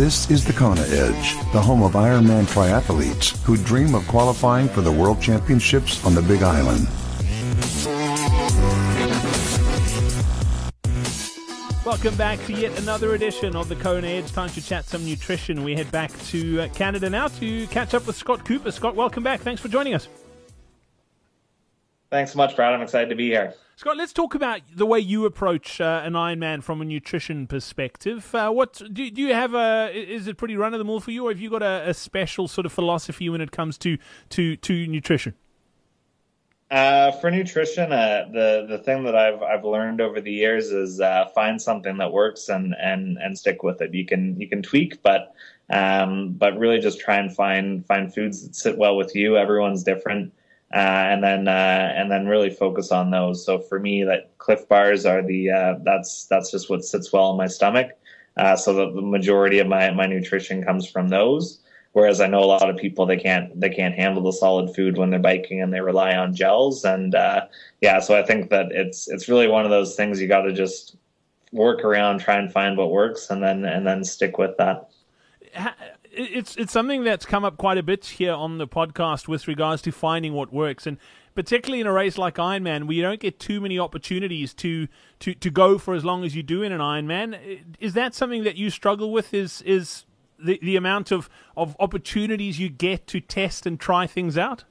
This is the Kona Edge, the home of Ironman triathletes who dream of qualifying for the World Championships on the Big Island. Welcome back to yet another edition of the Kona Edge. Time to chat some nutrition. We head back to uh, Canada now to catch up with Scott Cooper. Scott, welcome back. Thanks for joining us. Thanks so much, Brad. I'm excited to be here. Scott, let's talk about the way you approach uh, an Ironman from a nutrition perspective. Uh, what do, do, you have? A, is it pretty run of the mill for you, or have you got a, a, special sort of philosophy when it comes to to to nutrition? Uh, for nutrition, uh, the the thing that I've I've learned over the years is uh, find something that works and and and stick with it. You can you can tweak, but um, but really just try and find find foods that sit well with you. Everyone's different, uh, and then uh, and then really focus on those. So for me, that Clif bars are the uh, that's that's just what sits well in my stomach. so the, the majority of my my nutrition comes from those. Whereas I know a lot of people they can't they can't handle the solid food when they're biking and they rely on gels and uh, yeah, so I think that it's it's really one of those things you got to just work around, try and find what works, and then and then stick with that. It's it's something that's come up quite a bit here on the podcast with regards to finding what works and particularly in a race like Ironman, where you don't get too many opportunities to, to, to go for as long as you do in an Ironman. Is that something that you struggle with? Is is the, the amount of, of opportunities you get to test and try things out?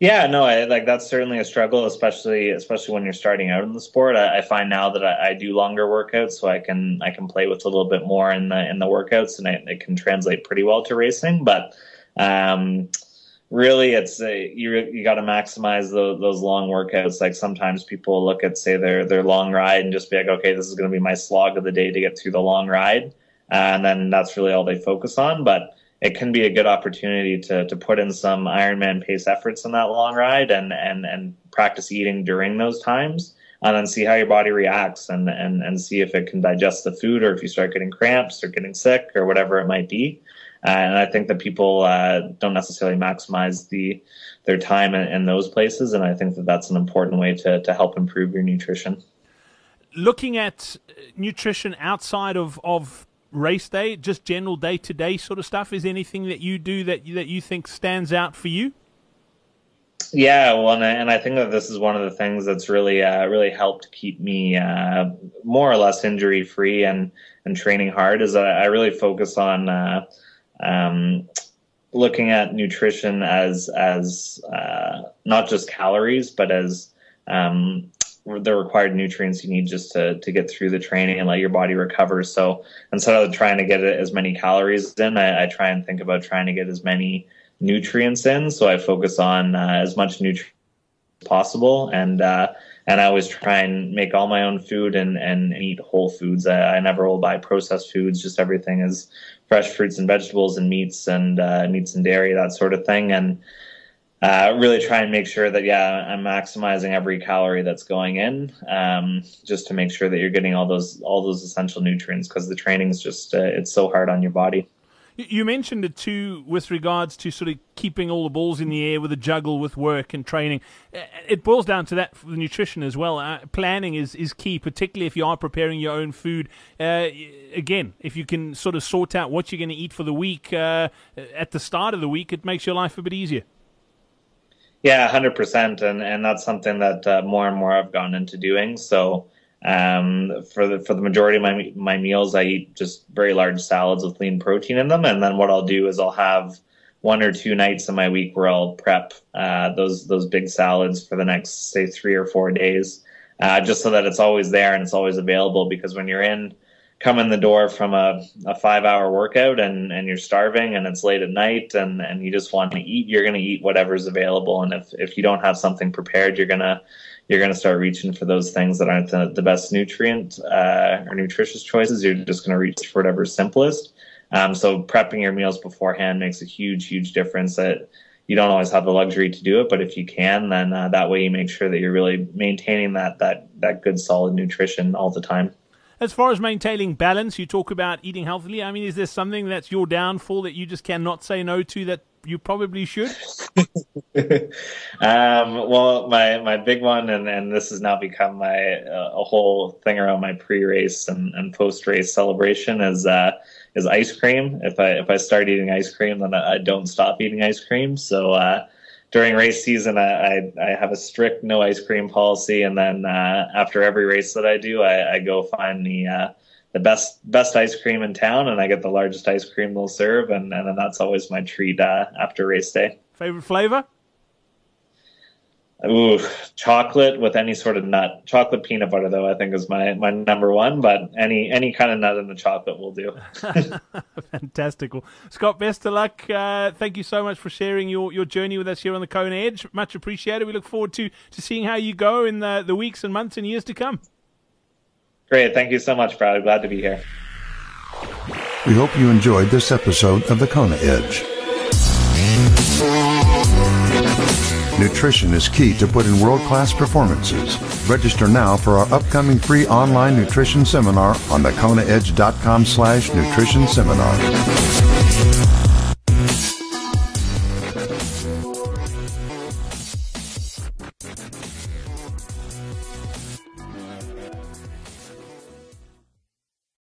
Yeah, no, I, like that's certainly a struggle, especially especially when you're starting out in the sport. I, I find now that I, I, do longer workouts, so I can I can play with a little bit more in the in the workouts, and it, it can translate pretty well to racing. But um, really, it's a, you you got to maximize the, those long workouts. Like sometimes people look at say their their long ride and just be like, okay, this is going to be my slog of the day to get through the long ride and then that's really all they focus on. But it can be a good opportunity to to put in some Ironman pace efforts in that long ride and and and practice eating during those times and then see how your body reacts and and and see if it can digest the food or if you start getting cramps or getting sick or whatever it might be. And I think that people uh, don't necessarily maximize the their time in, in, those places, and I think that that's an important way to to help improve your nutrition. Looking at nutrition outside of of race day, just general day to day sort of stuff? Is anything that you do that you, that you think stands out for you? Yeah, well, and I, and I think that this is one of the things that's really uh, really helped keep me uh, more or less injury free and and training hard. Is that I really focus on uh, um, looking at nutrition as as uh, not just calories, but as um, the required nutrients you need just to, to get through the training and let your body recover. So instead of trying to get as many calories in, I, I try and think about trying to get as many nutrients in. So I focus on uh, as much nutrients possible and, uh, and I always try and make all my own food and, and eat whole foods. I, I never will buy processed foods. Just everything is fresh fruits and vegetables and meats and uh, meats and dairy, that sort of thing. And uh, really try and make sure that yeah I'm maximizing every calorie that's going in um, just to make sure that you're getting all those all those essential nutrients because the training is just uh, it's so hard on your body. You mentioned it too with regards to sort of keeping all the balls in the air with a juggle with work and training. Uh, it boils down to that for the nutrition as well. Uh, planning is, is key, particularly if you are preparing your own food. Uh, again, if you can sort of sort out what you're going to eat for the week uh, at the start of the week, it makes your life a bit easier. Yeah, hundred percent, and and that's something that uh, more and more I've gone into doing. So um, for the for the majority of my my meals, I eat just very large salads with lean protein in them, and then what I'll do is I'll have one or two nights in my week where I'll prep uh, those those big salads for the next say three or four days, uh, just so that it's always there and it's always available. Because when you're in come in the door from a, a five hour workout and, and you're starving and it's late at night and, and you just want to eat, you're going to eat whatever's available. And if, if you don't have something prepared, you're going to, you're going to start reaching for those things that aren't the, the best nutrient uh, or nutritious choices. You're just going to reach for whatever's simplest. Um, so prepping your meals beforehand makes a huge, huge difference that you don't always have the luxury to do it, but if you can, then uh, that way you make sure that you're really maintaining that, that, that good solid nutrition all the time. As far as maintaining balance, you talk about eating healthily. I mean, is there something that's your downfall that you just cannot say no to that you probably should? um, well, my my big one, and, and this has now become my uh, a whole thing around my pre-race and, and post-race celebration is uh, is ice cream. If I if I start eating ice cream, then I, I don't stop eating ice cream. So uh, during race season, I, I, I have a strict no ice cream policy, and then uh, after every race that I do, I, I go find the uh, the best best ice cream in town, and I get the largest ice cream they'll serve, and, and then that's always my treat uh, after race day. Favorite flavor? Ooh, chocolate with any sort of nut. Chocolate peanut butter, though, I think is my, my number one. But any any kind of nut in the chocolate will do. Fantastic. Well, Scott, best of luck. Uh, thank you so much for sharing your, your journey with us here on the Kona Edge. Much appreciated. We look forward to, to seeing how you go in the, the weeks and months and years to come. Great. Thank you so much, Brad. Glad to be here. We hope you enjoyed this episode of the Kona Edge. Nutrition is key to put in world-class performances. Register now for our upcoming free online nutrition seminar on thekonaedge.com slash nutrition seminar.